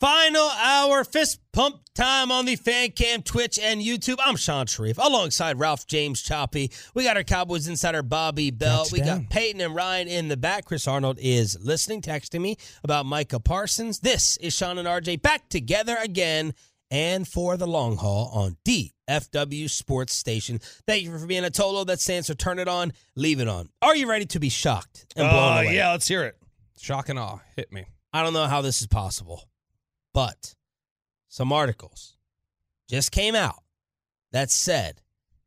Final hour fist pump time on the fan cam, Twitch, and YouTube. I'm Shan Shariff alongside Ralph James Choppy. We got our Cowboys insider Bobby Belt. We got Peyton and Ryan in the back. Chris Arnold is listening, texting me about Micah Parsons. This is Shan and RJ back together again and for the long haul on DFW Sports Station. Thank you for being a Tolo that stands for turn it on, leave it on. Are you ready to be shocked and blown Uh, away? yeah, let's hear it. Shock and awe. Hit me. I don't know how this is possible, but some articles just came out that said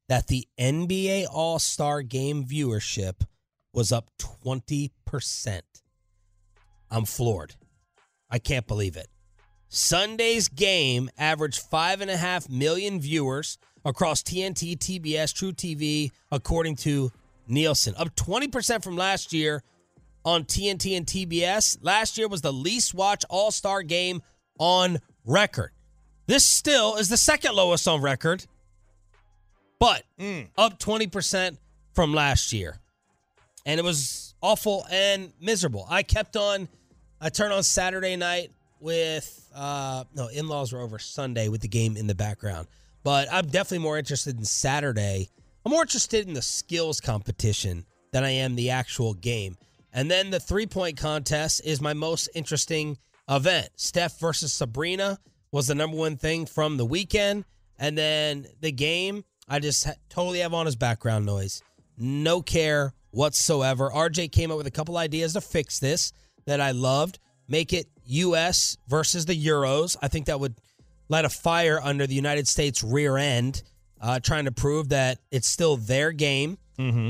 that the NBA All Star Game viewership was up 20%. I'm floored. I can't believe it. Sunday's game averaged five and a half million viewers across TNT, TBS, truTV, according to Nielsen, up 20% from last year on TNT and TBS. Last year was the least watched All Star game on record. This still is the second lowest on record, but up 20% from last year. And it was awful and miserable. I kept on, I turned on Saturday night with, uh, no, in laws were over Sunday with the game in the background. But I'm definitely more interested in Saturday. I'm more interested in the skills competition than I am the actual game. And then the three point contest is my most interesting event. Steph versus Sabrina was the number one thing from the weekend. And then the game, I just totally have on his background noise. No care whatsoever. RJ came up with a couple ideas to fix this that I loved. Make it US versus the Euros. I think that would light a fire under the United States rear end, uh, trying to prove that it's still their game.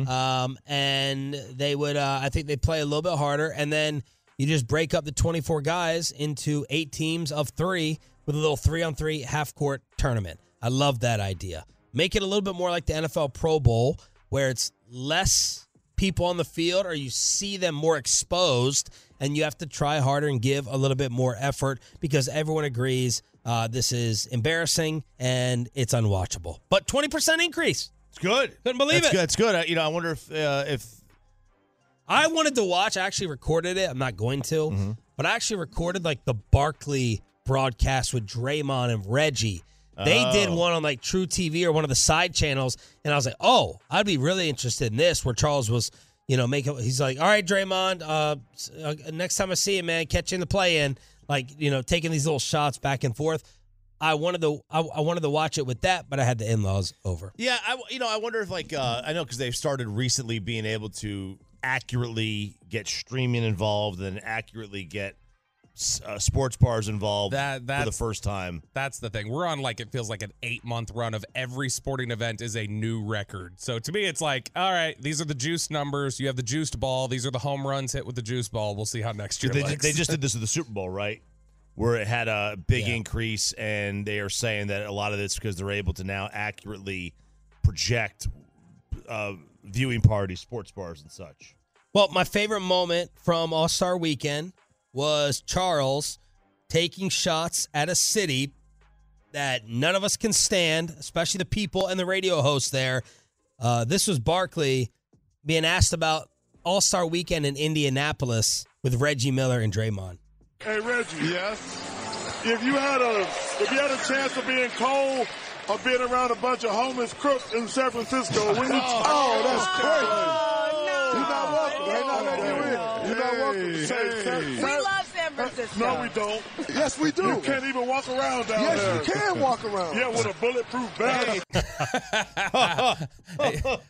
Um, and they would, uh, I think they play a little bit harder. And then you just break up the 24 guys into eight teams of three with a little three on three half court tournament. I love that idea. Make it a little bit more like the NFL Pro Bowl, where it's less people on the field or you see them more exposed and you have to try harder and give a little bit more effort because everyone agrees uh, this is embarrassing and it's unwatchable. But 20% increase. It's good. Couldn't believe That's it. Good. It's good. Uh, you know, I wonder if uh, if I wanted to watch. I actually recorded it. I'm not going to, Mm-hmm. but I actually recorded like the Barkley broadcast with Draymond and Reggie. They did Oh. one on like truTV or one of the side channels, and I was like, "Oh, I'd be really interested in this." Where Charles was, you know, making he's like, "All right, Draymond, uh, uh, next time I see you, man, catch you in the play-in." Like, you know, taking these little shots back and forth. I wanted to, I, I wanted to watch it with that, but I had the in-laws over. yeah, I you know I wonder if like uh, I know because they've started recently being able to accurately get streaming involved and accurately get uh, sports bars involved That- for the first time. That's the thing. We're on like it feels like an eight month run of every sporting event is a new record. So to me, it's like, all right, these are the juice numbers. You have the juiced ball. These are the home runs hit with the juice ball. We'll see how next year They, they just did this with the Super Bowl, right? Where it had a big Yeah. increase, and they are saying that a lot of this because they're able to now accurately project uh, viewing parties, sports bars, and such. Well, my favorite moment from All Star Weekend was Charles taking shots at a city that none of us can stand, especially the people and the radio hosts there. Uh, this was Barkley being asked about All Star Weekend in Indianapolis with Reggie Miller and Draymond. Hey Reggie. Yes. If you had a if you had a chance of being cold or being around a bunch of homeless crooks in San Francisco, when you oh, that's crazy. Oh, no. You're not welcome. They're not letting you in. You're not welcome. Say, say, We love San Francisco. no, we don't. Yes, we do. You can't even walk around down Yes, there. you can walk around. Yeah, with a bulletproof vest.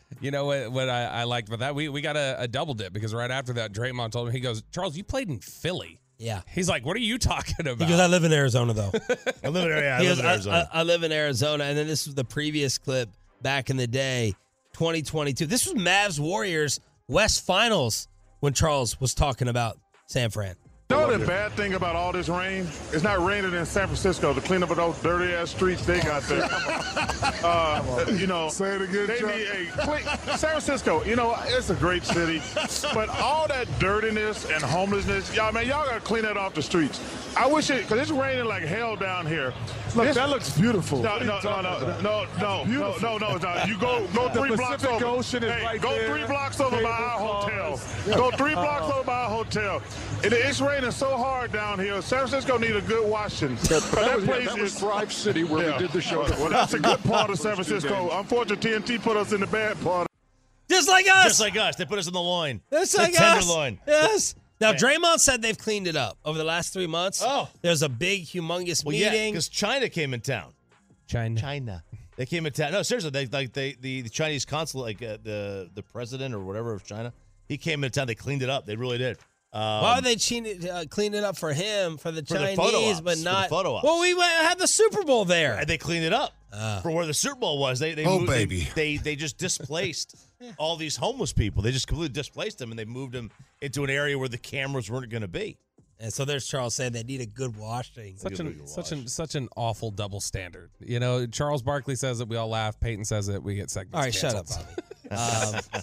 You know what? What I, I liked about that, we we got a, a double dip because right after that, Draymond told me he goes, Charles, you played in Philly. Yeah. He's like, what are you talking about? Because I live in Arizona, though. I live in, yeah, I He live goes, in I, Arizona. I- I live in Arizona, and then this was the previous clip back in the day, 2022. This was Mavs Warriors West Finals when Charles was talking about San Fran. You know the bad thing about all this rain? It's not raining in San Francisco to clean up those dirty ass streets they got there. uh, you know, Say it again, they need a clean, San Francisco. You know, it's a great city, but all that dirtiness and homelessness, y'all man, y'all gotta clean that off the streets. I wish it because it's raining like hell down here. Look, This- that looks beautiful. No, are no, no, no, no, no, no, no, no. You go, go three blocks over. Ocean is hey, right go there. three blocks over by our Cable hotel. Go three blocks over by our hotel. It, it's raining so hard down here. San Francisco need a good washing. But That, that was, place that was is. Thrive City where Yeah. we did the show. Well, that's a good part of San Francisco. Unfortunately, TNT put us in the bad part. Just like us. Just like us. They put us in the loin. Just the like us. tenderloin. Yes. Now, Draymond said they've cleaned it up over the last three months. Oh. There's a big, humongous Well, yeah, meeting. because China came in town. China. China. They came in town. No, seriously, they like they the, the Chinese consul, like uh, the the president or whatever of China, he came in town. They cleaned it up. They really did. Um, Why would they clean it, uh, clean it up for him, for the For the Chinese, photo ops, but for the not? photo ops. Well, we went, had the Super Bowl there. and they cleaned it up for where the Super Bowl was. They they Oh, moved, baby. They, they just displaced all these homeless people. They just completely displaced them and they moved them into an area where the cameras weren't going to be. And so there's Charles saying they need a good washing. Such an the such wash. an such an awful double standard. You know, Charles Barkley says it, we all laugh. Peyton says it, we get segments. All right, shut up. Bobby. Um,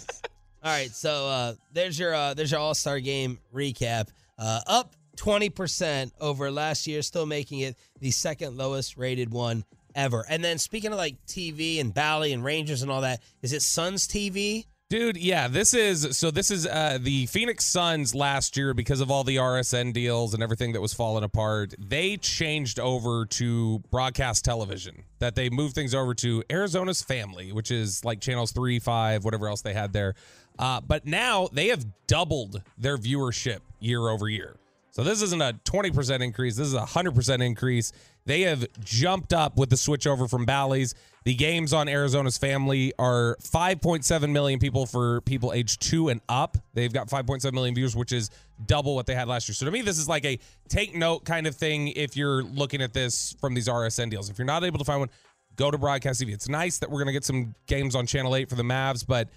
all right, so uh, there's your uh, there's your All Star Game recap. Uh, up 20% over last year, still making it the second lowest rated one ever. And then speaking of like TV and Bally and Rangers and all that, is it Suns TV? Dude, yeah, this is so this is uh the Phoenix Suns last year because of all the RSN deals and everything that was falling apart. They changed over to broadcast television. That they moved things over to Arizona's Family, which is like channels 3, 5, whatever else they had there. Uh but now they have doubled their viewership year over year. So this isn't a 20% increase. This is a 100% increase. They have jumped up with the switch over from Bally's. The games on Arizona's Family are 5.7 million people for people age two and up. They've got 5.7 million viewers, which is double what they had last year. So to me, this is like a take note kind of thing if you're looking at this from these RSN deals. If you're not able to find one, go to Broadcast TV. It's nice that we're going to get some games on Channel 8 for the Mavs, but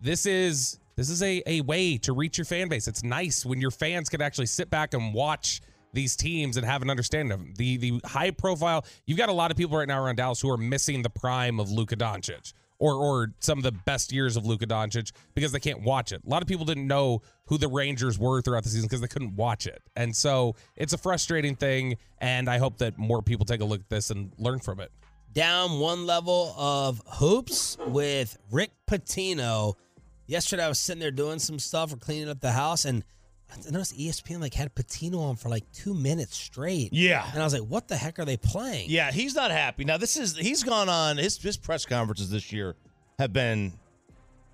this is this is a, a way to reach your fan base. It's nice when your fans can actually sit back and watch these teams and have an understanding of them. The the high profile, you've got a lot of people right now around Dallas who are missing the prime of Luka Doncic or or some of the best years of Luka Doncic because they can't watch it. A lot of people didn't know who the Rangers were throughout the season because they couldn't watch it. And so it's a frustrating thing and I hope that more people take a look at this and learn from it. Down one level of hoops with Rick Pitino. Yesterday I was sitting there doing some stuff or cleaning up the house and I noticed ESPN like had Pitino on for like two minutes straight. Yeah. And I was like, what the heck are they playing? Yeah, he's not happy. Now this is he's gone on his his press conferences this year have been,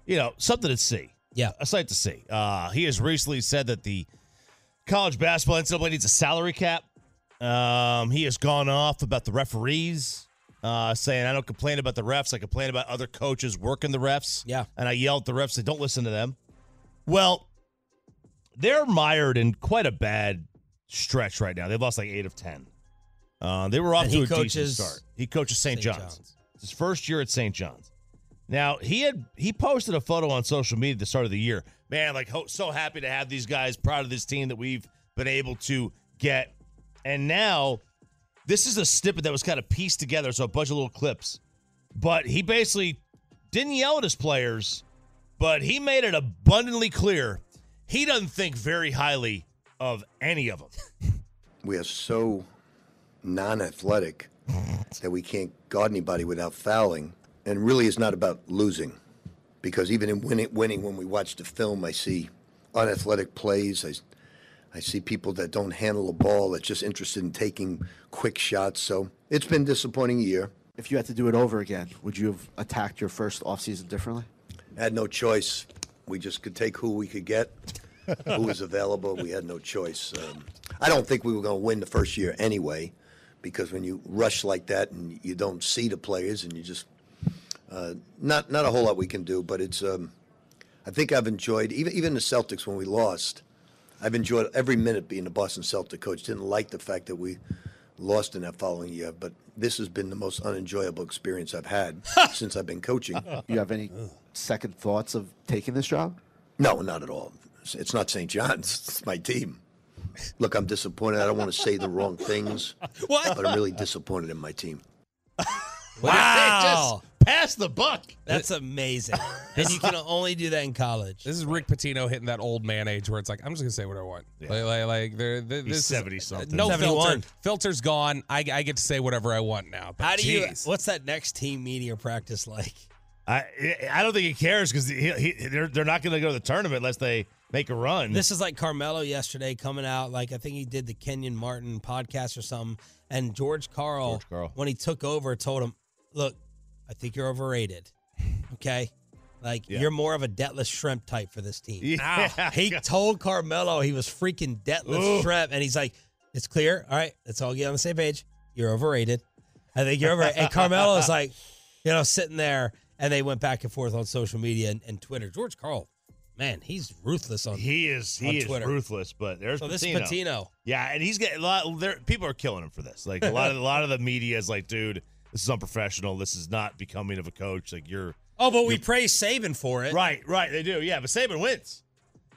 you know, something to see. Yeah. a sight to see. Uh, he has recently said that the college basketball NCAA needs a salary cap. Um, he has gone off about the referees, uh, saying I don't complain about the refs. I complain about other coaches working the refs. Yeah. and I yell at the refs. They don't listen to them. Well, they're mired in quite a bad stretch right now. They've lost like eight of ten. Uh, they were off And to a decent start. He coaches St. St. John's. John's. His first year at St. John's. Now he had he posted a photo on social media at the start of the year. Man, like ho- so happy to have these guys, proud of this team that we've been able to get. And now this is a snippet that was kind of pieced together, so a bunch of little clips. But he basically didn't yell at his players, but he made it abundantly clear he doesn't think very highly of any of them. we are so non-athletic that we can't guard anybody without fouling. And really, it's not about losing, because even in winning, winning when we watch the film, I see unathletic plays. I, I see people that don't handle the ball, that's just interested in taking quick shots. So it's been a disappointing year. If you had to do it over again, would you have attacked your first offseason differently? I Had no choice. We just could take who we could get, who was available. We had no choice. Um, I don't think we were going to win the first year anyway, because when you rush like that and you don't see the players and you just Uh, not not a whole lot we can do, but it's. Um, I think I've enjoyed even even the Celtics when we lost. I've enjoyed every minute being the Boston Celtic coach. Didn't like the fact that we lost in that following year, but this has been the most unenjoyable experience I've had since I've been coaching. You have any second thoughts of taking this job? No, not at all. It's- It's not St. John's. It's my team. Look, I'm disappointed. I don't want to say the wrong things, What? but I'm really disappointed in my team. Wow. Just pass the buck. That's amazing. and you can only do that in college. This is Rick Pitino hitting that old man age where it's like I'm just gonna say what I want. Like, like, like there, there- He's this 70 is, something. No 71. filter. Filter's gone. I, I get to say whatever I want now. But How do you? What's that next team media practice like? I I don't think he cares because he, he, they're they're not going to go to the tournament unless they make a run. This is like Carmelo yesterday coming out. Like I think he did the Kenyon Martin podcast or something. And George Karl, George Karl. when he took over, told him, "Look, I think you're overrated. Okay, like Yeah. you're more of a debtless shrimp type for this team." Yeah. He told Carmelo he was freaking debtless Ooh. shrimp, and he's like, "It's clear. All right, let's all get on the same page. You're overrated. I think you're overrated." and Carmelo's like, you know, sitting there, and they went back and forth on social media and, and Twitter. George Karl, man, he's ruthless on. he is on he is Twitter. ruthless, but there's so this Pitino. is Pitino. Yeah, and he's getting a lot. There, people are killing him for this. Like a lot of a lot of the media is like, dude, this is unprofessional. This is not becoming of a coach. Like you're Oh, but we praise Saban for it. right, right. They do, yeah. But Saban wins.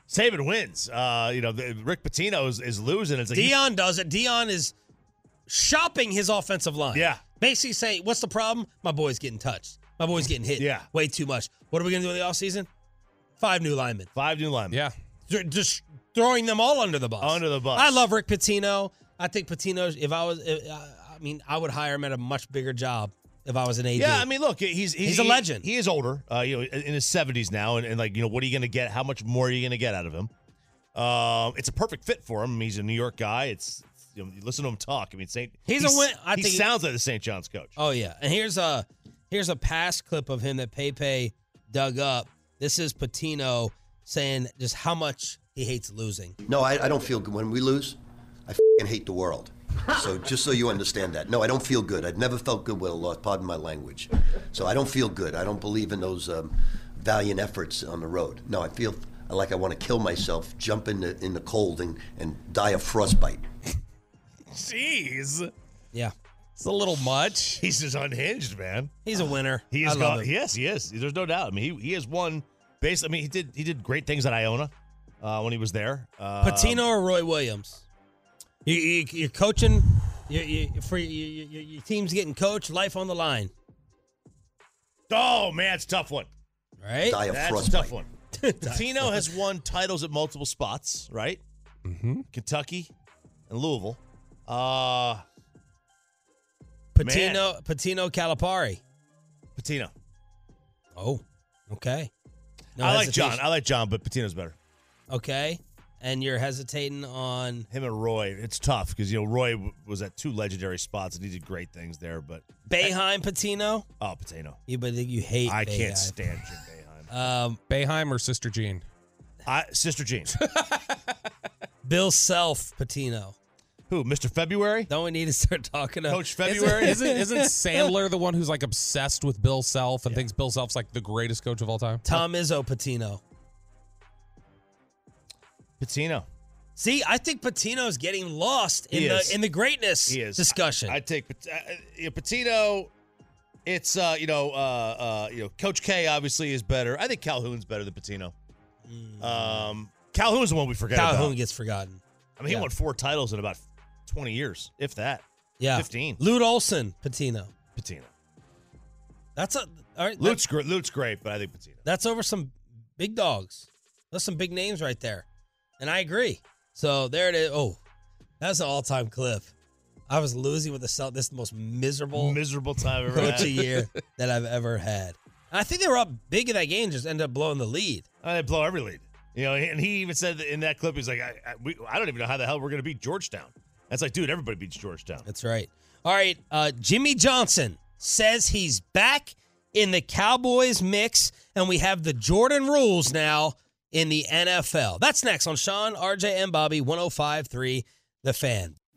Saban wins. Uh, you know, the, Rick Pitino is, is losing. It's like Deion does it. Deion is shopping his offensive line. Yeah. Basically saying, what's the problem? My boy's getting touched. My boy's getting hit. Yeah. Way too much. What are we going to do in the offseason? Five new linemen. five new linemen. Yeah. J- Just throwing them all under the bus. Under the bus. I love Rick Pitino. I think Pitino, if I was, if, uh, I mean, I would hire him at a much bigger job if I was an AD. Yeah, I mean, look, he's he's, He's a legend. He is older, uh, you know, in his seventies now, and, and like you know, what are you going to get? How much more are you going to get out of him? Um, it's a perfect fit for him. He's a New York guy. It's you, know, you listen to him talk. I mean, Saint. He's a win- I he think sounds like the St. John's coach. Oh yeah, and here's a here's a past clip of him that Pepe dug up. This is Pitino saying just how much he hates losing. No, I, I don't feel good when we lose. I fing hate the world. So just so you understand that. No, I don't feel good. I've never felt good with a loss. Pardon my language. So I don't feel good. I don't believe in those um, valiant efforts on the road. No, I feel like I want to kill myself, jump in the in the cold, and, and die of frostbite. Jeez. Yeah, It's a little much. He's just unhinged, man. he's a winner. He I is love gone. him. Yes, he is. There's no doubt. I mean, he he has won. Basically, I mean, he did he did great things at Iona uh, when he was there. Um, Pitino or Roy Williams? You, you, you're coaching. You, you, for you, you, you- your team's getting coached. Life on the line, Oh man, it's a tough one. right? Die of That's a tough one. Pitino has won titles at multiple spots, right? Mm-hmm. Kentucky and Louisville. Uh Pitino, Pitino, Calipari. Pitino. Oh, okay. No I like John. I like John, but Pitino's better. Okay, and you're hesitating on Him and Roy. It's tough because you know Roy w- was at two legendary spots and he did great things there. But Boeheim Pitino. oh, Pitino. You, but you hate. I Boeheim. can't stand Jim Boeheim. Um, Boeheim or Sister Jean? I, Sister Jean. Bill Self Pitino. Who? Mr. February? Don't we need to start talking to Coach February? Isn't, isn't Sandler the one who's like obsessed with Bill Self and thinks Bill Self's like the greatest coach of all time? Tom Izzo Pitino? Pitino. See, I think Pitino's getting lost in He the is. in the greatness He is discussion. I, I take uh, Pitino. It's uh, you know, uh, uh, you know, Coach K obviously is better. I think Calhoun's better than Pitino. Um, Calhoun's the one we forget Calhoun about. gets forgotten. I mean, he yeah. won four titles in about twenty years, if that. Yeah, 15. Lute Olson Pitino. Pitino. That's a all right. Lute's, gr- Lute's great, but I think Pitino. That's over some big dogs. That's some big names right there. And I agree. So there it is. Oh, that's an all time clip. I was losing with the Celt. This is the most miserable Miserable time I've ever coach had. of year that I've ever had. And I think they were up big in that game, just ended up blowing the lead. Uh, They blow every lead. You know, and he even said that in that clip, he's like, I, I, we, I don't even know how the hell we're going to beat Georgetown. That's like, dude, everybody beats Georgetown. That's right. All right. Uh, Jimmy Johnson says he's back in the Cowboys mix, and we have the Jordan rules now in the NFL. That's next on Shan, RJ, and Bobby 1053, The Fan.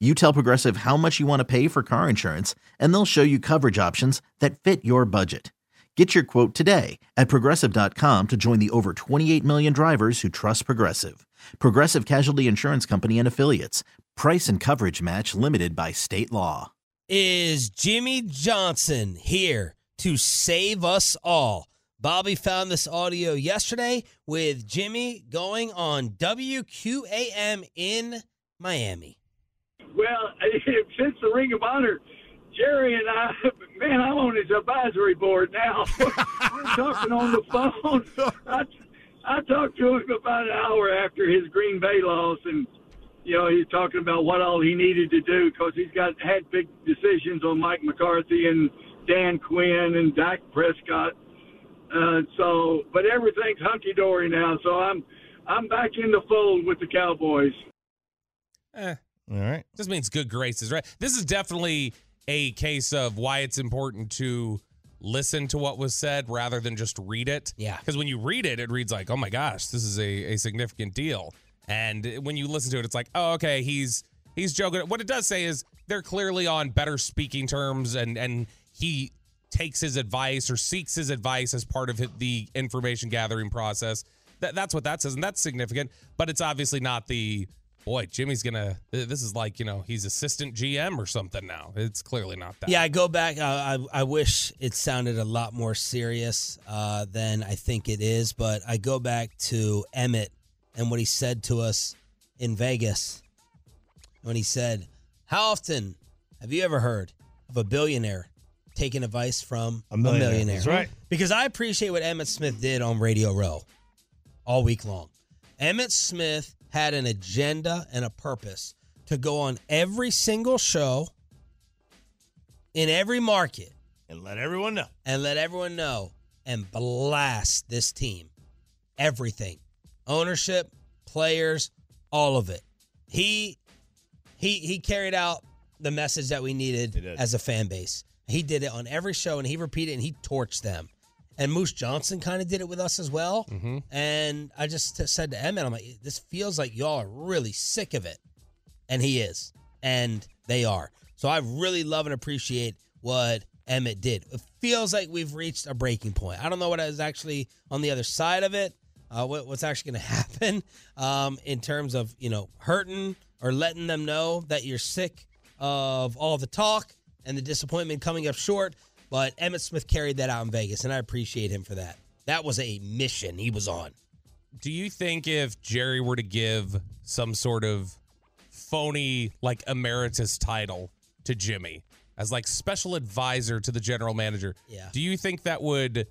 You tell Progressive how much you want to pay for car insurance, and they'll show you coverage options that fit your budget. Get your quote today at progressive.com to join the over 28 million drivers who trust Progressive. Progressive Casualty Insurance Company and Affiliates. Price and coverage match limited by state law. Is Jimmy Johnson here to save us all? Bobby found this audio yesterday with Jimmy going on WQAM in Miami. Well, since the Ring of Honor, Jerry and I, man, I'm on his advisory board now. We're talking on the phone. I, I talked to him about an hour after his Green Bay loss, and you know he's talking about what all he needed to do because he's got had big decisions on Mike McCarthy and Dan Quinn and Dak Prescott. Uh, so, but everything's hunky dory now. So I'm I'm back in the fold with the Cowboys. Eh, All right. just means good graces, right? This is definitely a case of why it's important to listen to what was said rather than just read it. Yeah. Because when you read it, it reads like, oh my gosh, this is a, a significant deal. And when you listen to it, it's like, oh, okay, he's he's joking. What it does say is they're clearly on better speaking terms and and he takes his advice or seeks his advice as part of the information gathering process. That, that's what that says, and that's significant. But it's obviously not the boy. Jimmy's gonna. This is like you know he's assistant GM or something now. It's clearly not that. Yeah, I go back. Uh, I I wish it sounded a lot more serious uh, than I think it is, but I go back to Emmett and what he said to us in Vegas when he said, "How often have you ever heard of a billionaire taking advice from A millionaire. a millionaire?" That's right. Because I appreciate what Emmett Smith did on Radio Row all week long. Emmett Smith had an agenda and a purpose to go on every single show in every market And let everyone know. and let everyone know and blast this team. Everything. Ownership, players, all of it. He he he carried out the message that we needed as a fan base. He did it on every show and he repeated and he torched them. And Moose Johnson kind of did it with us as well. Mhm. And I just t- said to Emmett, I'm like, this feels like y'all are really sick of it. And he is. And they are. So I really love and appreciate what Emmett did. It feels like we've reached a breaking point. I don't know what is actually on the other side of it, uh, what, what's actually going to happen um, in terms of, you know, hurting or letting them know that you're sick of all the talk and the disappointment coming up short. But Emmett Smith carried that out in Vegas, and I appreciate him for that. That was a mission he was on. Do you think if Jerry were to give some sort of phony, like emeritus title to Jimmy as like special advisor to the general manager, Yeah. do you think that would,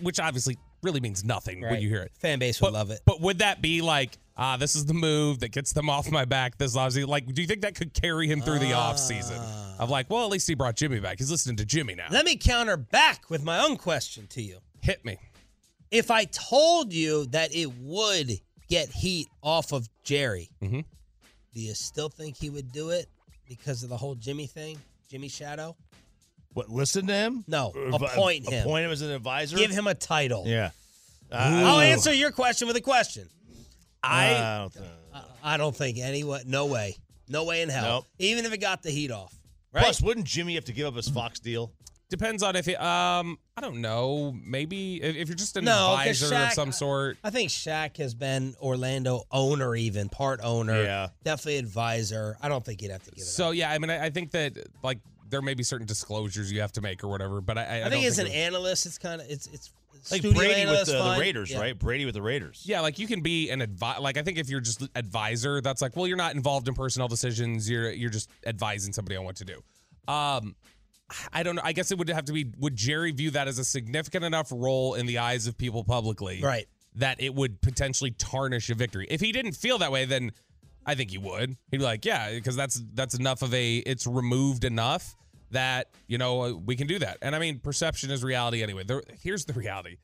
which obviously really means nothing when you hear it, Fan base would but, love it. But would that be like, ah, this is the move that gets them off my back? This obviously, like, do you think that could carry him through the off season? Of like, well, at least he brought Jimmy back. He's listening to Jimmy now. Let me counter back with my own question to you. Hit me. If I told you that it would get heat off of Jerry, Mhm. do you still think he would do it because of the whole Jimmy thing, Jimmy Shadow? What? Listen to him? No, Or appoint him. Appoint him as an advisor. Give him a title. Yeah. I'll answer your question with a question. I I don't think- I don't think any way, no way, no way in hell. Nope. Even if it got the heat off, right? Plus, wouldn't Jimmy have to give up his Fox deal? Depends on if it, um, I don't know. Maybe if, if you're just an No, 'cause advisor of some sort. I think Shaq has been Orlando owner, even part owner. Yeah. definitely advisor. I don't think he'd have to give it. up. So yeah, I mean, I, I think that like there may be certain disclosures you have to make or whatever, but I, I, I, don't think as an it- analyst, it's kind of it's it's Like studio Brady with the, the. Raiders, Yeah. right? Brady with the Raiders. Yeah, like you can be an advi Like I think if you're just advisor, that's like, well, you're not involved in personnel decisions. You're you're just advising somebody on what to do. Um, I don't know. I guess it would have to be. Would Jerry view that as a significant enough role in the eyes of people publicly, Right. That it would potentially tarnish a victory. If he didn't feel that way, then I think he would. He'd be like, yeah, because that's that's enough of a. It's removed enough that you know we can do that. And I mean, perception is reality anyway. There, here's the reality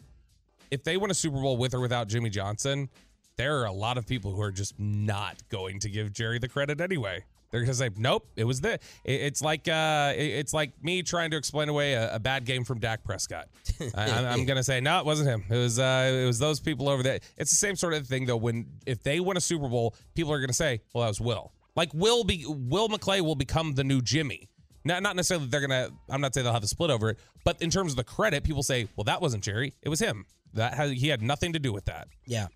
if they win a Super Bowl with or without Jimmy Johnson, there are a lot of people who are just not going to give Jerry the credit anyway. They're gonna say, "Nope, it was the." it- It's like uh, it- it's like me trying to explain away a, a bad game from Dak Prescott. I, I'm, I'm gonna say, no, it wasn't him. It was uh, it was those people over there. It's the same sort of thing though. When if they win a Super Bowl, people are gonna say, "Well, that was Will." Like Will be Will McClay will become the new Jimmy. Not not necessarily they're gonna. I'm not saying they'll have a split over it, but in terms of the credit, people say, "Well, that wasn't Jerry. It was him. That has, he had nothing to do with that." Yeah.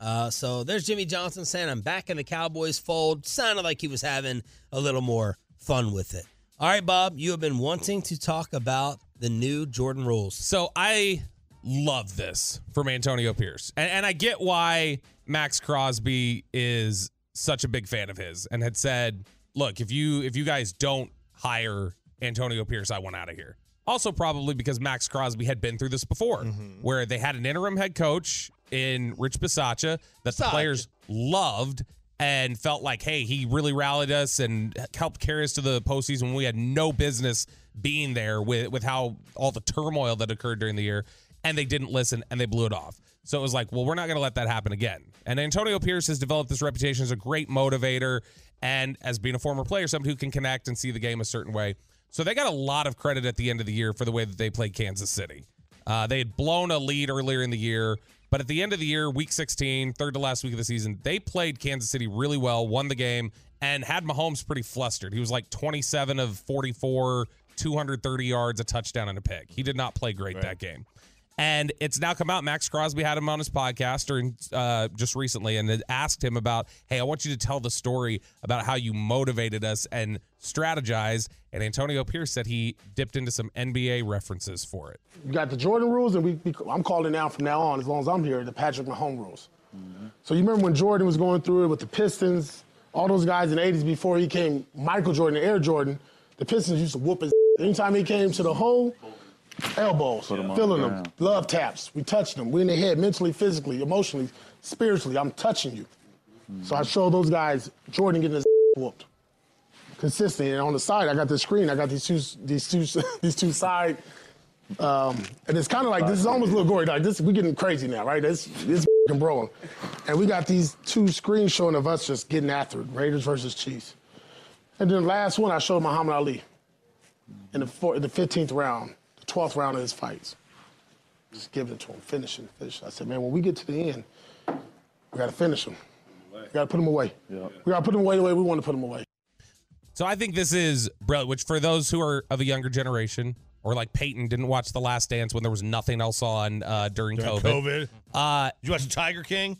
Uh, so there's Jimmy Johnson saying, I'm back in the Cowboys fold. Sounded like he was having a little more fun with it. All right, Bob, you have been wanting to talk about the new Jordan rules. So I love this from Antonio Pierce. And, and I get why Maxx Crosby is such a big fan of his and had said, look, if you if you guys don't hire Antonio Pierce, I want out of here. Also, probably because Maxx Crosby had been through this before, mm-hmm. where they had an interim head coach in Rich Bisaccia that the players loved and felt like, hey, he really rallied us and helped carry us to the postseason when we had no business being there with, with how all the turmoil that occurred during the year. And they didn't listen and they blew it off. So it was like, well, we're not going to let that happen again. And Antonio Pierce has developed this reputation as a great motivator and as being a former player, somebody who can connect and see the game a certain way. So they got a lot of credit at the end of the year for the way that they played Kansas City. Uh, they had blown a lead earlier in the year, but at the end of the year, week 16, third to last week of the season, they played Kansas City really well, won the game, and had Mahomes pretty flustered. He was like 27 of 44, 230 yards, a touchdown, and a pick. He did not play great that game. And it's now come out. Maxx Crosby had him on his podcast during uh, just recently and asked him about, hey, I want you to tell the story about how you motivated us and strategize. And Antonio Pierce said he dipped into some NBA references for it. You got the Jordan rules, and we, we I'm calling now from now on, as long as I'm here, the Patrick Mahomes rules. So you remember when Jordan was going through it with the Pistons, all those guys in the 80s before he came, Michael Jordan, Air Jordan, the Pistons used to whoop his Anytime he came to the hole, elbows, on filling the them, love taps. We touched them. We in the head, mentally, physically, emotionally, spiritually. I'm touching you. So I show those guys Jordan getting his whooped consistently. And on the side, I got the screen. I got these two, these two, these two side. Um, and it's kind of like this is almost a little gory. Like this, we getting crazy now, right? This, this and bro, and we got these two screens showing of us just getting after it. Raiders versus Chiefs. And then the last one, I showed Muhammad Ali in the four, in the 15th round, 12th round of his fights. Just giving it to him, finishing, finish. I said, man, when we get to the end, we got to finish him. We got to put him away. We got to put him away the way we want to put him away. So I think this is brilliant, which for those who are of a younger generation, or like Peyton didn't watch The Last Dance when there was nothing else on uh, during, During COVID. COVID. Uh, Did you watch Tiger King?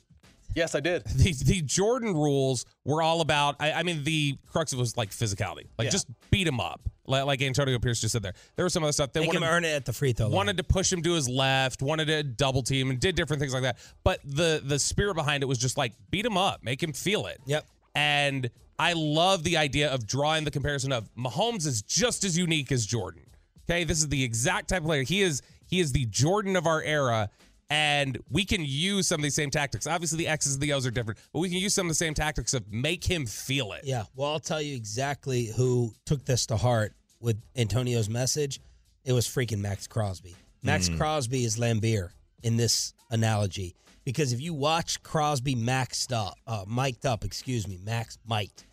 Yes, I did. The, the Jordan rules were all about, I, I mean, the crux of it was like physicality. Like Yeah. just beat him up. Like, like Antonio Pierce just said there. There was some other stuff. They Make him wanted, earn it at the free throw line. wanted to push him to his left, wanted to double team, and did different things like that. But the the spirit behind it was just like beat him up, make him feel it. Yep. And I love the idea of drawing the comparison of Mahomes is just as unique as Jordan. Okay, this is the exact type of player. He is he is the Jordan of our era. And we can use some of these same tactics. Obviously, the X's and the O's are different, but we can use some of the same tactics of make him feel it. Yeah. Well, I'll tell you exactly who took this to heart with Antonio's message. It was freaking Maxx Crosby. Max Hmm. Crosby is Laimbeer in this analogy because if you watch Crosby maxed up, uh, mic'd up, excuse me, Max mic'd,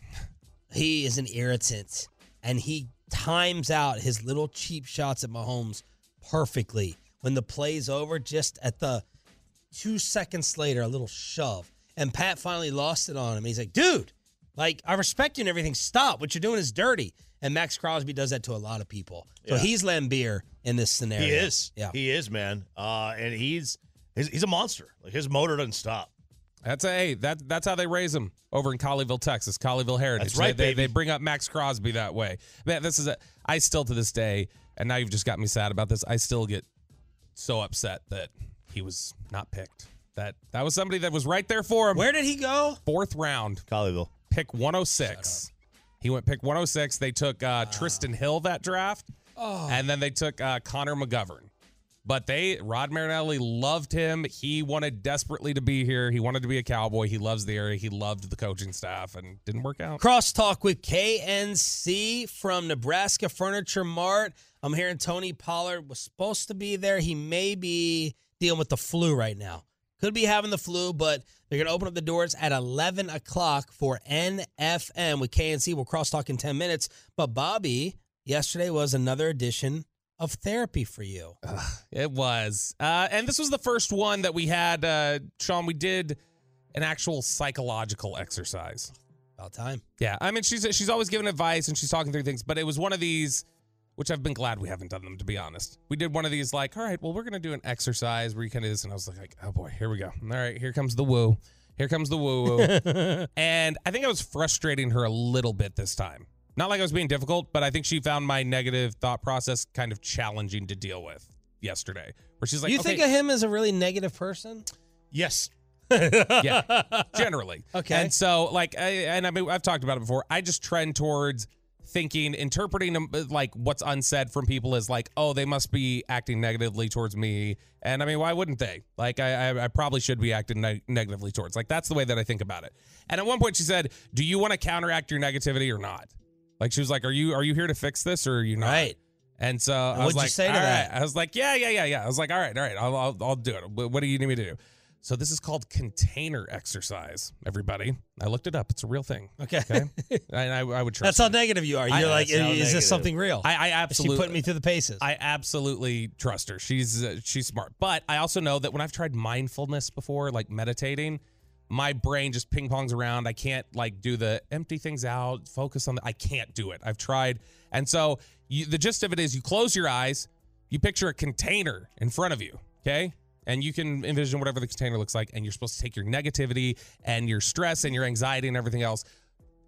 he is an irritant and he times out his little cheap shots at Mahomes perfectly. When the play's over, just at the two seconds later, a little shove. And Pat finally lost it on him. He's like, dude, like, I respect you and everything. Stop. What you're doing is dirty. And Maxx Crosby does that to a lot of people. So Yeah. he's Laimbeer in this scenario. He is. Yeah. He is, man. Uh, and he's, he's he's a monster. Like his motor doesn't stop. That's a hey, that that's how they raise him over in Colleyville, Texas, Colleyville Heritage. That's right, they, they, they bring up Maxx Crosby that way. Man, this is a I still to this day, and now you've just got me sad about this. I still get so upset that he was not picked. That that was somebody that was right there for him. Where did he go? Fourth round, Colleyville. pick 106. He went pick 106. They took uh, Trysten Hill that draft, and then they took uh, Connor McGovern. But they, Rod Marinelli loved him. He wanted desperately to be here. He wanted to be a cowboy. He loves the area. He loved the coaching staff, and didn't work out. Crosstalk with KNC from Nebraska Furniture Mart. I'm hearing Tony Pollard was supposed to be there. He may be dealing with the flu right now. Could be having the flu, but they're going to open up the doors at 11 o'clock for NFM with KNC. We'll crosstalk in 10 minutes. But Bobby, yesterday was another edition of therapy for you. It was. Uh, and this was the first one that we had, uh, Shan. We did an actual psychological exercise. About time. Yeah, I mean, she's she's always giving advice and she's talking through things, but it was one of these, which I've been glad we haven't done them to be honest. We did one of these like, all right, well, we're gonna do an exercise where you kind of this, and I was like, oh boy, here we go. All right, here comes the woo, here comes the woo woo, and I think I was frustrating her a little bit this time. Not like I was being difficult, but I think she found my negative thought process kind of challenging to deal with yesterday. Where she's like, you okay, think of him as a really negative person? Yes. yeah, generally. Okay. And so, like, I, and I mean, I've talked about it before. I just trend towards thinking, interpreting um, like what's unsaid from people is like, oh, they must be acting negatively towards me. And I mean, why wouldn't they? Like, I, I, I probably should be acting neg- negatively towards. Like, that's the way that I think about it. And at one point, she said, "Do you want to counteract your negativity or not?" Like, she was like, "Are you are you here to fix this or are you not?" Right. And so I what'd was like, say to "All that?" right." I was like, yeah, yeah, yeah, yeah. I was like, all right, all right, I'll, I'll, I'll do it. What, what do you need me to do? So this is called container exercise. Everybody, I looked it up. It's a real thing. Okay. Okay, and I, I would trust. That's how negative you are. You're like, is, how is negative. this something real? I, I absolutely She put me through the paces. I absolutely trust her. She's uh, she's smart. But I also know that when I've tried mindfulness before, like meditating, my brain just ping pongs around. I can't like do the empty things out, focus on the I can't do it. I've tried. And so you, the gist of it is you close your eyes, you picture a container in front of you, okay? And you can envision whatever the container looks like and you're supposed to take your negativity and your stress and your anxiety and everything else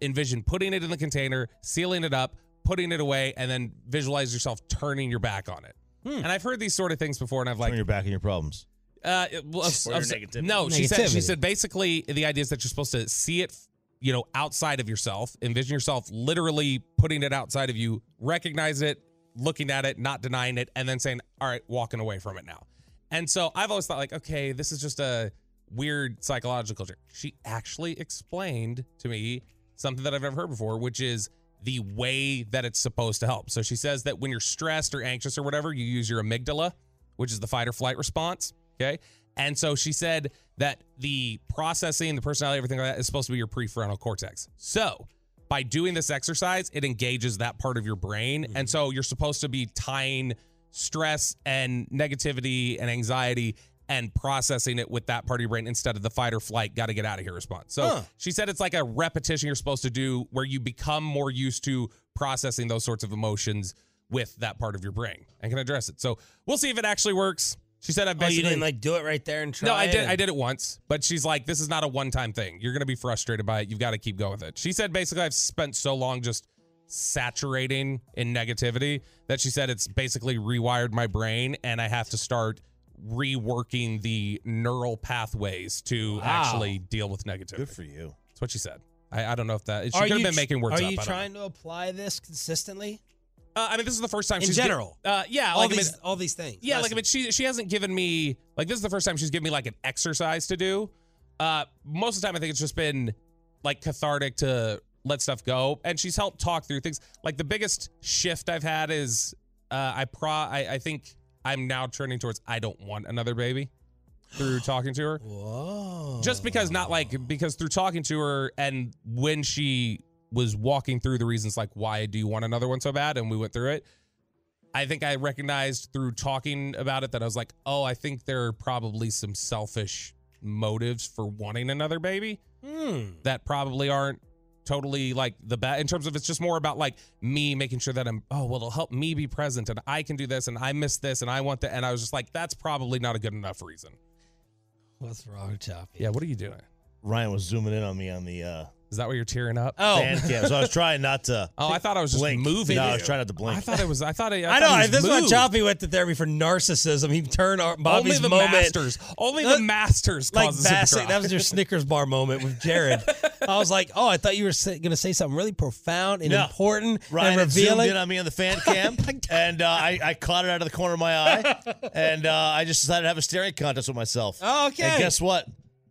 envision putting it in the container, sealing it up, putting it away, and then visualize yourself turning your back on it. Hmm. And I've heard these sort of things before, and I've like, Turn your back on your problems. Uh, it- well, Or of- your of- negativity. no, she said she said basically the idea is that you're supposed to see it, you know, outside of yourself, envision yourself literally putting it outside of you, recognize it, looking at it, not denying it, and then saying, "All right, walking away from it now." And so I've always thought like, okay, this is just a weird psychological trick. She actually explained to me something that I've never heard before, which is the way that it's supposed to help. So she says that when you're stressed or anxious or whatever, you use your amygdala, which is the fight or flight response. Okay. And so she said that the processing, the personality, everything like that is supposed to be your prefrontal cortex. So by doing this exercise, it engages that part of your brain. Mm-hmm. And so you're supposed to be tying stress and negativity and anxiety and processing it with that part of your brain instead of the fight or flight, got to get out of here response. So Huh. she said it's like a repetition you're supposed to do where you become more used to processing those sorts of emotions with that part of your brain and can address it. So we'll see if it actually works. She said I've oh, basically you didn't like do it right there and try. no, I did. it? I did it once, but she's like, "This is not a one-time thing. You're gonna be frustrated by it. You've got to keep going with it." She said, basically, I've spent so long just saturating in negativity that she said it's basically rewired my brain, and I have to start reworking the neural pathways to Wow. actually deal with negativity. Good for you. That's what she said. I, I don't know if that she Are could have you been making words Are up. you I know. trying to apply this consistently Uh, I mean, this is the first time in she's gi- general? uh, yeah, all like, I mean, these, all these things. Yeah, like I mean, she she hasn't given me like this is the first time she's given me like an exercise to do. Uh, most of the time, I think it's just been like cathartic to let stuff go, and she's helped talk through things. Like the biggest shift I've had is uh, I pro I, I think I'm now turning towards I don't want another baby through talking to her Whoa. just because not like because through talking to her and when she was walking through the reasons like why do you want another one so bad, and we went through it. I think I recognized through talking about it that I was like, oh, I think there are probably some selfish motives for wanting another baby Hmm. that probably aren't totally like the best in terms of it's just more about like me making sure that I'm oh well it'll help me be present and I can do this and I miss this and I want that and I was just like that's probably not a good enough reason. What's wrong, Choppy? Yeah, what are you doing? Ryan was zooming in on me on the uh, Is that why you're tearing up? Oh. fan cam, so I was trying not to. Oh, I thought I was just blink. moving. No, I was trying not to blink. I thought it was. I thought. I, I, thought know. he was This is why moved. Choppy went to therapy for narcissism. He turned our, Bobby's Only the moment. masters. Only the masters. Like causes him to Bassett, that was your Snickers bar moment with Jared. I was like, oh, I thought you were going to say something really profound and No. important Ryan and had zoomed revealing. in on me on the fan cam, and uh, I, I caught it out of the corner of my eye, and uh, I just decided to have a staring contest with myself. Oh, okay. And guess what?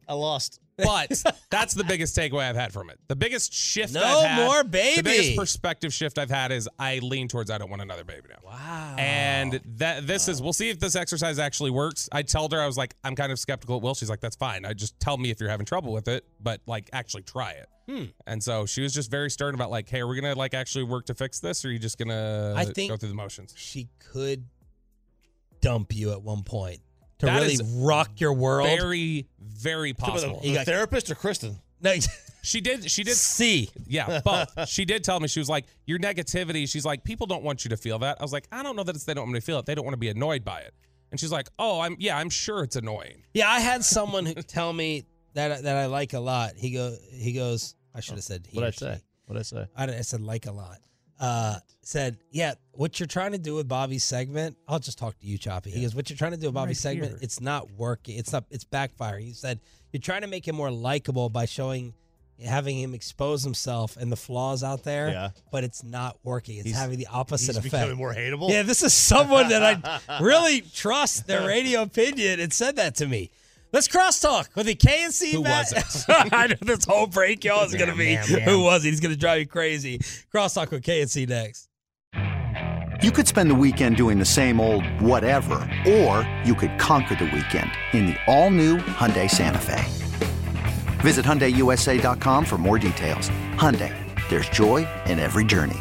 I lost. But that's the biggest takeaway I've had from it. The biggest shift No I've had, more baby. The biggest perspective shift I've had is I lean towards I don't want another baby now. Wow. And that this is we'll see if this exercise actually works. I told her I was like I'm kind of skeptical it will. She's like that's fine. I just tell me if you're having trouble with it, but like actually try it. Hmm. And so she was just very stern about like, hey, are we gonna like actually work to fix this, or are you just gonna I think go through the motions? She could dump you at one point to That really rock your world. Very, very The, possible. the therapist or Kristen? no, She did. She did. See, Yeah, both. she did tell me she was like, your negativity. She's like, people don't want you to feel that. I was like, I don't know that it's they don't want me to feel it. They don't want to be annoyed by it. And she's like, oh, I'm yeah, I'm sure it's annoying. Yeah, I had someone who tell me that that I like a lot. He go he goes. I should have said. What'd I say? What'd I say? I, I said like a lot. Uh, said yeah. What you're trying to do with Bobby's segment, I'll just talk to you, Choppy. He goes, what you're trying to do with Bobby's right segment, here. it's not working. It's not. It's backfiring. He said you're trying to make him more likable by showing. Having him expose himself and the flaws out there, Yeah. but it's not working. It's He's- having the opposite He's effect. becoming more hateable. Yeah, this is someone that I really trust their radio opinion and said that to me. Let's crosstalk with the KNC. Who Matt- was I know this whole break, y'all, is going to be who was he? He's going to drive you crazy. Crosstalk with KNC next. You could spend the weekend doing the same old whatever, or you could conquer the weekend in the all-new Hyundai Santa Fe. Visit HyundaiUSA.com for more details. Hyundai, there's joy in every journey.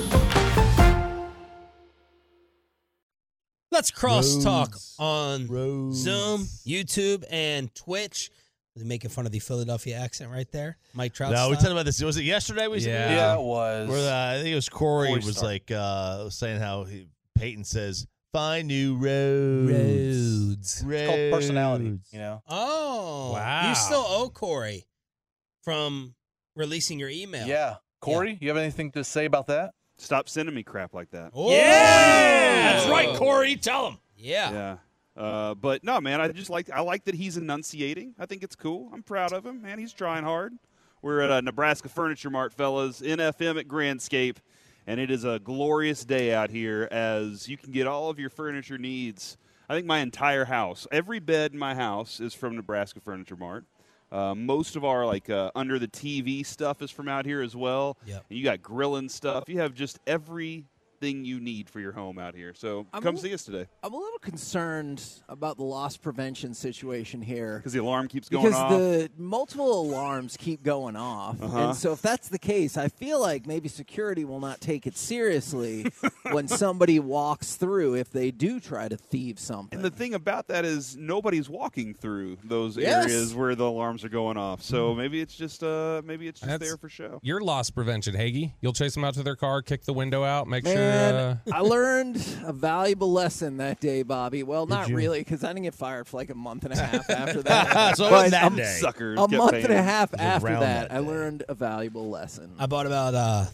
Let's crosstalk Roads. on Roads. Zoom, YouTube, and Twitch. They're making fun of the Philadelphia accent right there. Mike Trout. No, we style. talked about this. Was it yesterday? We Yeah. Yeah, it was. Where the, I think it was Corey, Corey was Stark. like uh, saying how he, Peyton says, "Find new roads." Roads. It's called personality. You know. Oh, Wow. You still owe Corey from releasing your email. Yeah. Corey, you have anything to say about that? Stop sending me crap like that. Oh. Yeah, that's right, Corey. Tell him. Yeah. Yeah. Uh, but no, man, I just like I like that he's enunciating. I think it's cool. I'm proud of him, man. He's trying hard. We're at uh, Nebraska Furniture Mart, fellas, NFM at Grandscape, and it is a glorious day out here as you can get all of your furniture needs. I think my entire house, every bed in my house is from Nebraska Furniture Mart. Uh, most of our like uh, under the TV stuff is from out here as well. Yep. And you got grilling stuff. You have just everything you need for your home out here. So I'm come a- see us today. I'm a little concerned about the loss prevention situation here. Because the alarm keeps going because off. the multiple alarms keep going off. Uh-huh. And so if that's the case, I feel like maybe security will not take it seriously when somebody walks through if they do try to thieve something. and the thing about that is nobody's walking through those Yes. areas where the alarms are going off. So maybe it's just uh maybe it's just That's- there for show. Your loss prevention, Hagee. You'll chase them out to their car, kick the window out, make Man, sure. Uh, I learned a valuable lesson that day, Bobby. Well, not you? really, because I didn't get fired for like a month and a half after that. So it wasn't But that a- day. Suckers A month paying and a half after that, that I learned a valuable lesson. I bought about uh,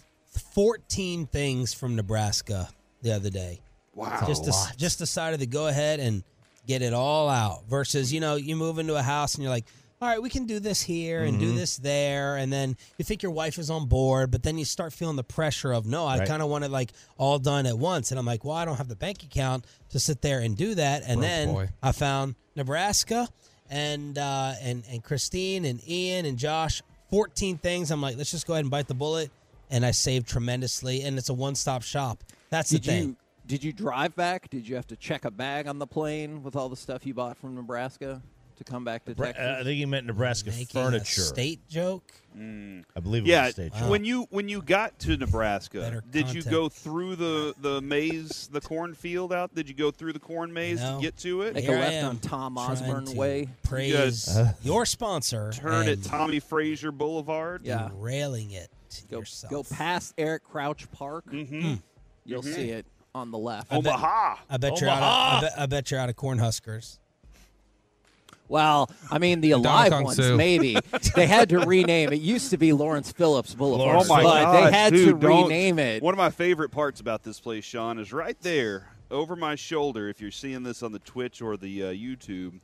14 things from Nebraska the other day. Wow. Just to, just decided to go ahead and get it all out. Versus, you know, you move into a house and you're like, all right, we can do this here and do Mhm. this there, and then you think your wife is on board, but then you start feeling the pressure of no, I Right. kind of want it like all done at once, and I'm like, well, I don't have the bank account to sit there and do that, and Broke then boy. I found Nebraska and uh, and and Christine and Ian and Josh, 14 things. I'm like, let's just go ahead and bite the bullet, and I saved tremendously, and it's a one stop shop. That's Did the thing. you did you drive back? Did you have to check a bag on the plane with all the stuff you bought from Nebraska to come back to Bra- Texas? uh, I think he meant Nebraska Making a furniture. state joke. I believe it yeah, was a state joke. when you when you got to Nebraska, Better did you go through the the maze, the cornfield out? Did you go through the corn maze No. to get to it? Make Here a I left am, on Tom Osborne to Way. Praise Uh. your sponsor. Turn at Tommie Frazier Boulevard. Yeah. railing it Go, yourself. go past Eric Crouch Park. Mm-hmm. You'll see it on the left. I bet- Omaha. I bet you're out. Of, I, bet, I bet you're out of Cornhuskers. Well, I mean the alive Kong ones Sue. maybe. they had to rename it. Used to be Lawrence Phillips Boulevard, Oh my but gosh, they had dude, to rename it. One of my favorite parts about this place, Shan, is right there over my shoulder. If you're seeing this on the Twitch or the uh, YouTube,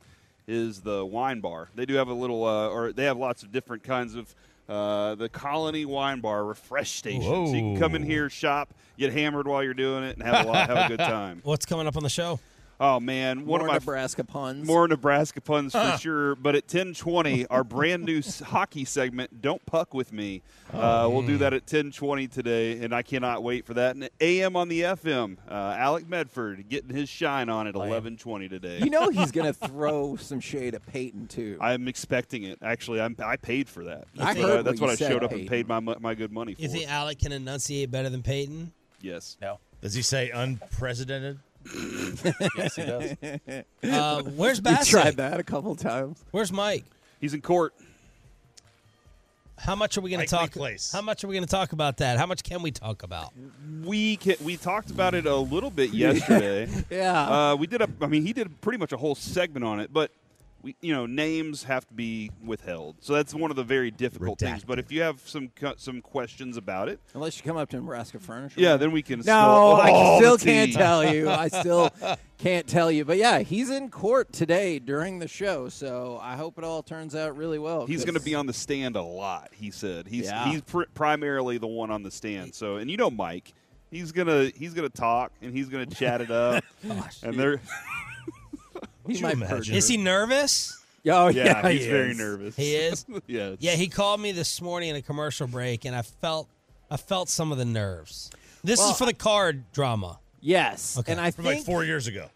is the wine bar. They do have a little, uh, or they have lots of different kinds of. Uh, the Colony Wine Bar Refresh Station. So you can come in here, shop, get hammered while you're doing it, and have a lot, have a good time. What's coming up on the show? Oh man, one More of my Nebraska puns. more Nebraska puns for sure. But at ten twenty, our brand new hockey segment, "Don't Puck with Me," uh, we'll do that at ten twenty today, and I cannot wait for that. And AM on the FM, uh, Alec Medford getting his shine on at eleven twenty today. You know he's going to throw some shade at Peyton too. I'm expecting it. Actually, I'm, I paid for that. I So, heard uh, that's what what, you I said, showed up Peyton. and paid my my good money for. You think Alec can enunciate better than Peyton? yes. No. Does he say unprecedented? Yes, he does. Uh, where's we Bacsik? tried that a couple times. Where's Mike? He's in court. How much are we going Mike to talk? Place. How much are we going to talk about that? How much can we talk about? We can, we talked about it a little bit yesterday. Yeah. Uh, we did a. I mean, he did pretty much a whole segment on it, but we, you know, names have to be withheld. So that's one of the very difficult things. But if you have some cu- some questions about it, Unless you come up to Nebraska Furniture. yeah, then we can. No, I Oh, still can't tea. tell you. I still can't tell you. But yeah, he's in court today during the show, so I hope it all turns out really well. He's going to be on the stand a lot. He said he's Yeah. he's pr- primarily the one on the stand. So, and you know, Mike, he's gonna he's gonna talk and he's gonna chat it up. Oh, and they're He you might imagine? Is he nervous? Oh yeah, yeah, he's he very is. nervous. He is. yeah, Yeah, he called me this morning in a commercial break, and I felt I felt some of the nerves. This Well, is for the card drama. Yes, Okay. and I From think like four years ago.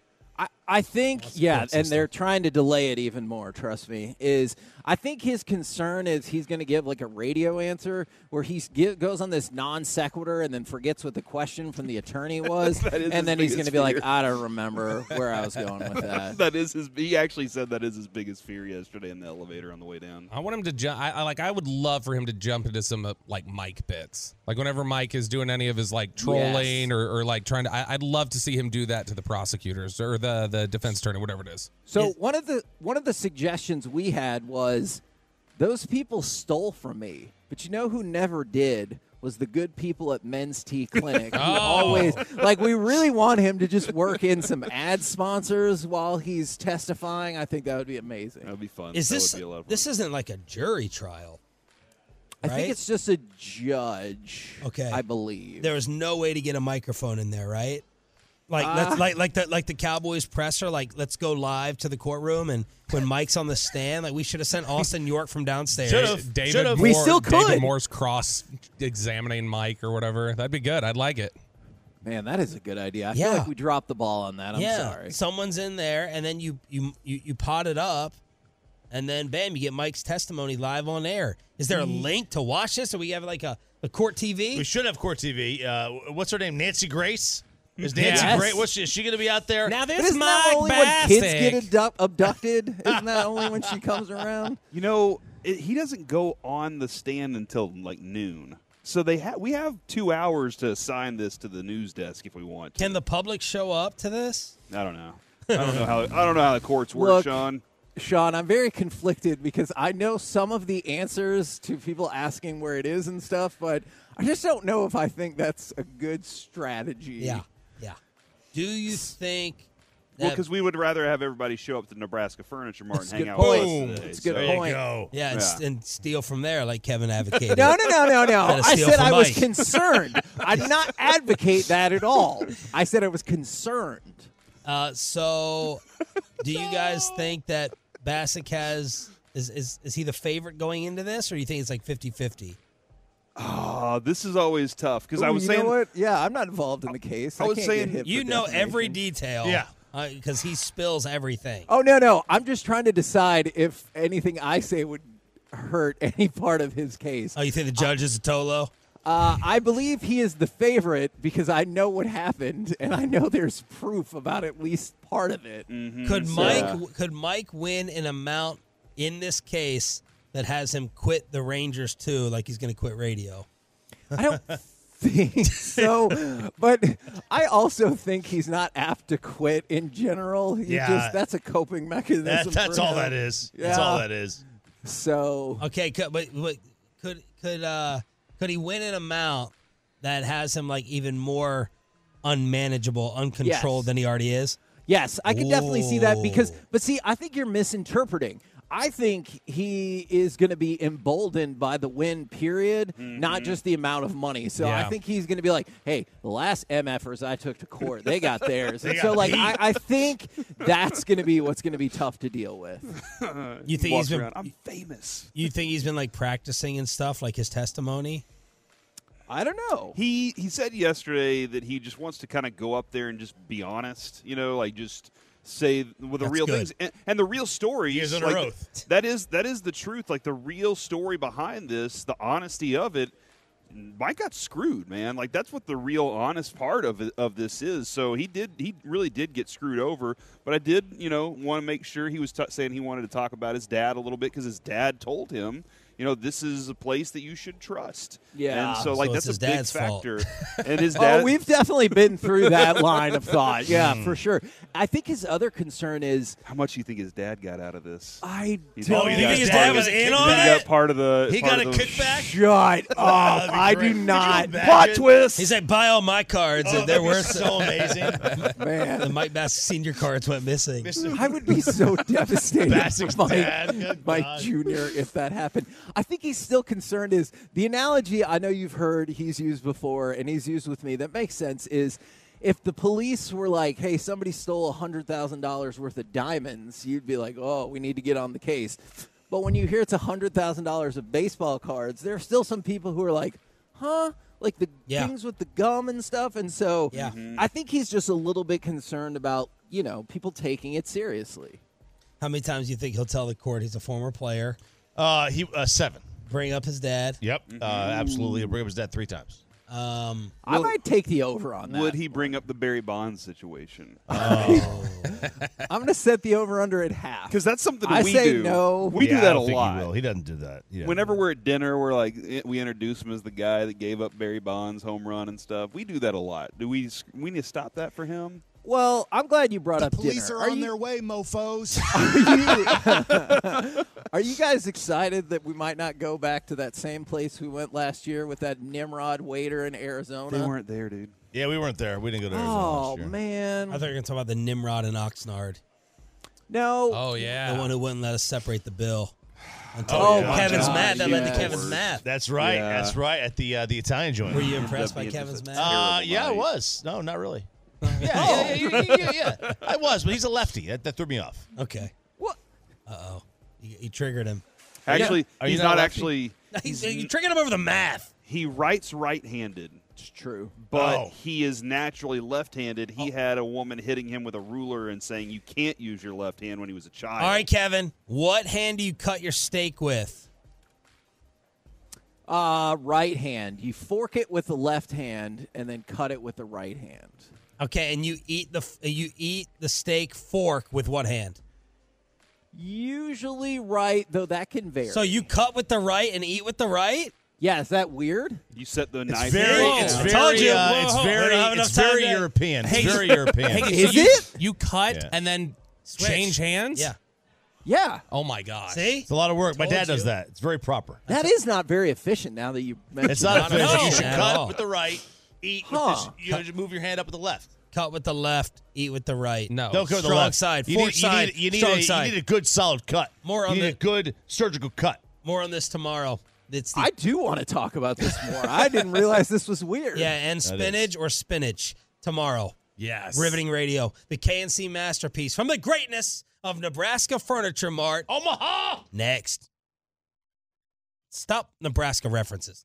I, I think yeah, and they're trying to delay it even more. Trust me. Is I think his concern is he's going to give like a radio answer where he goes on this non sequitur and then forgets what the question from the attorney was, That is his and then he's going to be like. I don't remember where I was going with that. that is his. He actually said that is his biggest fear yesterday in the elevator on the way down. I want him to jump. I, I like. I would love for him to jump into some uh, like Mike bits. Like whenever Mike is doing any of his like trolling Yes. or, or like trying to. I, I'd love to see him do that to the prosecutors or the the defense attorney, whatever it is. So one of the one of the suggestions we had was those people stole from me, but you know who never did was the good people at Men's Tea Clinic. who Oh. always like we really want him to just work in some ad sponsors while he's testifying. I think that would be amazing. That would be fun. Is that this would be a lot of fun. this isn't like a jury trial? I think it's just a judge. Okay. I believe. There was no way to get a microphone in there, right? Like Uh, let's like like the like the Cowboys presser, like let's go live to the courtroom and when Mike's on the stand, like we should have sent Austin York from downstairs. Should've. David Should've. Moore, We still could. David. Moore's cross examining Mike or whatever. That'd be good. I'd like it. Man, that is a good idea. I Yeah. feel like we dropped the ball on that. I'm yeah, sorry. someone's in there, and then you you you you pot it up, and then bam, you get Mike's testimony live on air. Is there a link to watch this? Or we have like a, a court TV? We should have court TV. Uh, what's her name? Nancy Grace. Is Nancy Yes. Grace? What's she? Is she going to be out there? now this isn't that Mike only when kids get Bacsik. abduct- abducted? Isn't that only when she comes around? You know, it, he doesn't go on the stand until like noon. So they ha- we have two hours to assign this to the news desk if we want. To. Can the public show up to this? I don't know. I don't know how. I don't know how the courts work, Look, Shan. Shan, I'm very conflicted because I know some of the answers to people asking where it is and stuff, but I just don't know if I think that's a good strategy. Yeah, yeah. Do you think Well, because we would rather have everybody show up to Nebraska Furniture Mart and hang good out point. with Boom. us today. That's a good so- point. Yeah, and, Yeah. and steal from there, like Kevin advocated. No, no, no, no, no. I said from I was concerned. I did not advocate that at all. I said I was concerned. Uh, so, do you guys think that Bacsik has is, is is he the favorite going into this, or do you think it's like 50-50? Oh, this is always tough because I was you saying know what? Yeah, I'm not involved in the case. I was can't saying- get hit You know every defamation. detail, Yeah. Uh, because he spills everything. Oh no, no. I'm just trying to decide if anything I say would hurt any part of his case. Oh, you think the judge is a Tolo? Uh, I believe he is the favorite because I know what happened and I know there's proof about at least part of it. Could So- Mike could Mike win an amount in this case that has him quit the Rangers too, like he's going to quit radio? I don't think so, but I also think he's not apt to quit in general. He Yeah. just that's a coping mechanism. That, for that's all him. that is. That's all that is. So Okay, could, but, but could could uh could he win an amount that has him like even more unmanageable, uncontrolled Yes. than he already is? Yes, I can definitely see that because, but see, I think you're misinterpreting. I think he is going to be emboldened by the win, period, not mm-hmm. just the amount of money. So I think he's going to be like, hey, the last MFers I took to court, they got theirs. They and got so, like. I, I think that's going to be what's going to be tough to deal with. You think walks he's been around, I'm famous. you think he's been like practicing and stuff, like his testimony? I don't know. He he said yesterday that he just wants to kind of go up there and just be honest, you know, like just say with the That's real good. things and, and the real story. He is under like, oath. That is that is the truth. Like the real story behind this, the honesty of it. Mike got screwed, man. Like that's what the real honest part of it, of this is. So he did, he really did get screwed over. But I did, you know, want to make sure he was t- saying he wanted to talk about his dad a little bit because his dad told him, you know, this is a place that you should trust. Yeah. and so like So that's a big factor. and his oh, dad, Oh, we've definitely been through that line of thought. Yeah, hmm. for sure. I think his other concern is how much do you think his dad got out of this? I He's- don't. Oh, you think his dad was in on He got it? part of the. He got a of kickback. Shut up! I do not. imagine? Plot twist. He said, buy all my cards, Oh, and they're worth so amazing. Man, the Mike Bass senior cards went missing. I would be so devastated Bacsik's for Mike, dad, Mike Jr. if that happened. I think he's still concerned. Is the analogy I know you've heard he's used before, and he's used with me that makes sense. Is if the police were like, "Hey, somebody stole hundred thousand dollars worth of diamonds," you'd be like, "Oh, we need to get on the case." But when you hear it's hundred thousand dollars of baseball cards, there are still some people who are like, "Huh." Like the Yeah. things with the gum and stuff, and so Yeah. I think he's just a little bit concerned about you know people taking it seriously. How many times do you think he'll tell the court he's a former player? Uh, he uh, seven. Bring up his dad. Yep, uh, absolutely. He'll bring up his dad three times. Um, I might take the over on that. Would he bring up the Barry Bonds situation? I'm going to set the over under at half. Because that's something I we say do. no. We Yeah, do I that a don't think lot. He, will. he doesn't do that. He doesn't Whenever we're at dinner, we're like eh, we introduce him as the guy that gave up Barry Bonds' home run and stuff. We do that a lot. Do we? We need to stop that for him. Well, I'm glad you brought The up police dinner. are, on you, their way, mofos. Are you, are you guys excited that we might not go back to that same place we went last year with that Nimrod waiter in Arizona? They weren't there, dude. Yeah, we weren't there. We didn't go to Arizona Oh last year. man, I thought you were going to talk about the Nimrod and Oxnard, no. Oh yeah. the one who wouldn't let us separate the bill. Until Oh, my Kevin's God, math. That led to. Kevin's math. That's right. Yeah. That's right. At the uh, the Italian joint. Were you impressed by Kevin's just math? Uh, yeah, I was. No, not really. Yeah, yeah, yeah, yeah, yeah, yeah. I was, but he's a lefty. That, that threw me off. Okay. What? Uh oh. You, you triggered him. Actually, Are you he's not not, a lefty? actually. He's, you triggered him over the math. He writes right-handed, It's true. but Oh. he is naturally left-handed. Oh. He had a woman hitting him with a ruler and saying you can't use your left hand when he was a child. All right, Kevin. What hand do you cut your steak with? Uh, right hand. You fork it with the left hand and then cut it with the right hand. Okay, and you eat the you eat the steak fork with what hand? Usually right, though that can vary. So you cut with the right and eat with the right? yeah, is that weird? You set the It's knife. very, Whoa, it's very, told you. uh, it's whoa, very, it's very to- European. It's very European. Hey, Is so you- it? You cut Yeah. and then Switch. change hands. Yeah. Yeah. Oh my gosh. See? It's a lot of work. My Told dad does that. It's very proper. That is not very efficient now that you mentioned It's not Not efficient. at You should cut with the right, eat Huh. with the, you know, just move your hand up with the left. cut with the left, eat with the right. No. Don't go to the strong left. side, You fork need, you side, need, you need, strong a, side. you need a good solid cut. More you on need the- a good surgical cut. More on this tomorrow. It's the, I do want to talk about this more. I didn't realize this was weird. yeah, and spinach or spinach tomorrow. Yes. Riveting Radio, the KNC masterpiece from the greatness of Nebraska Furniture Mart. Omaha. Next. Stop Nebraska references.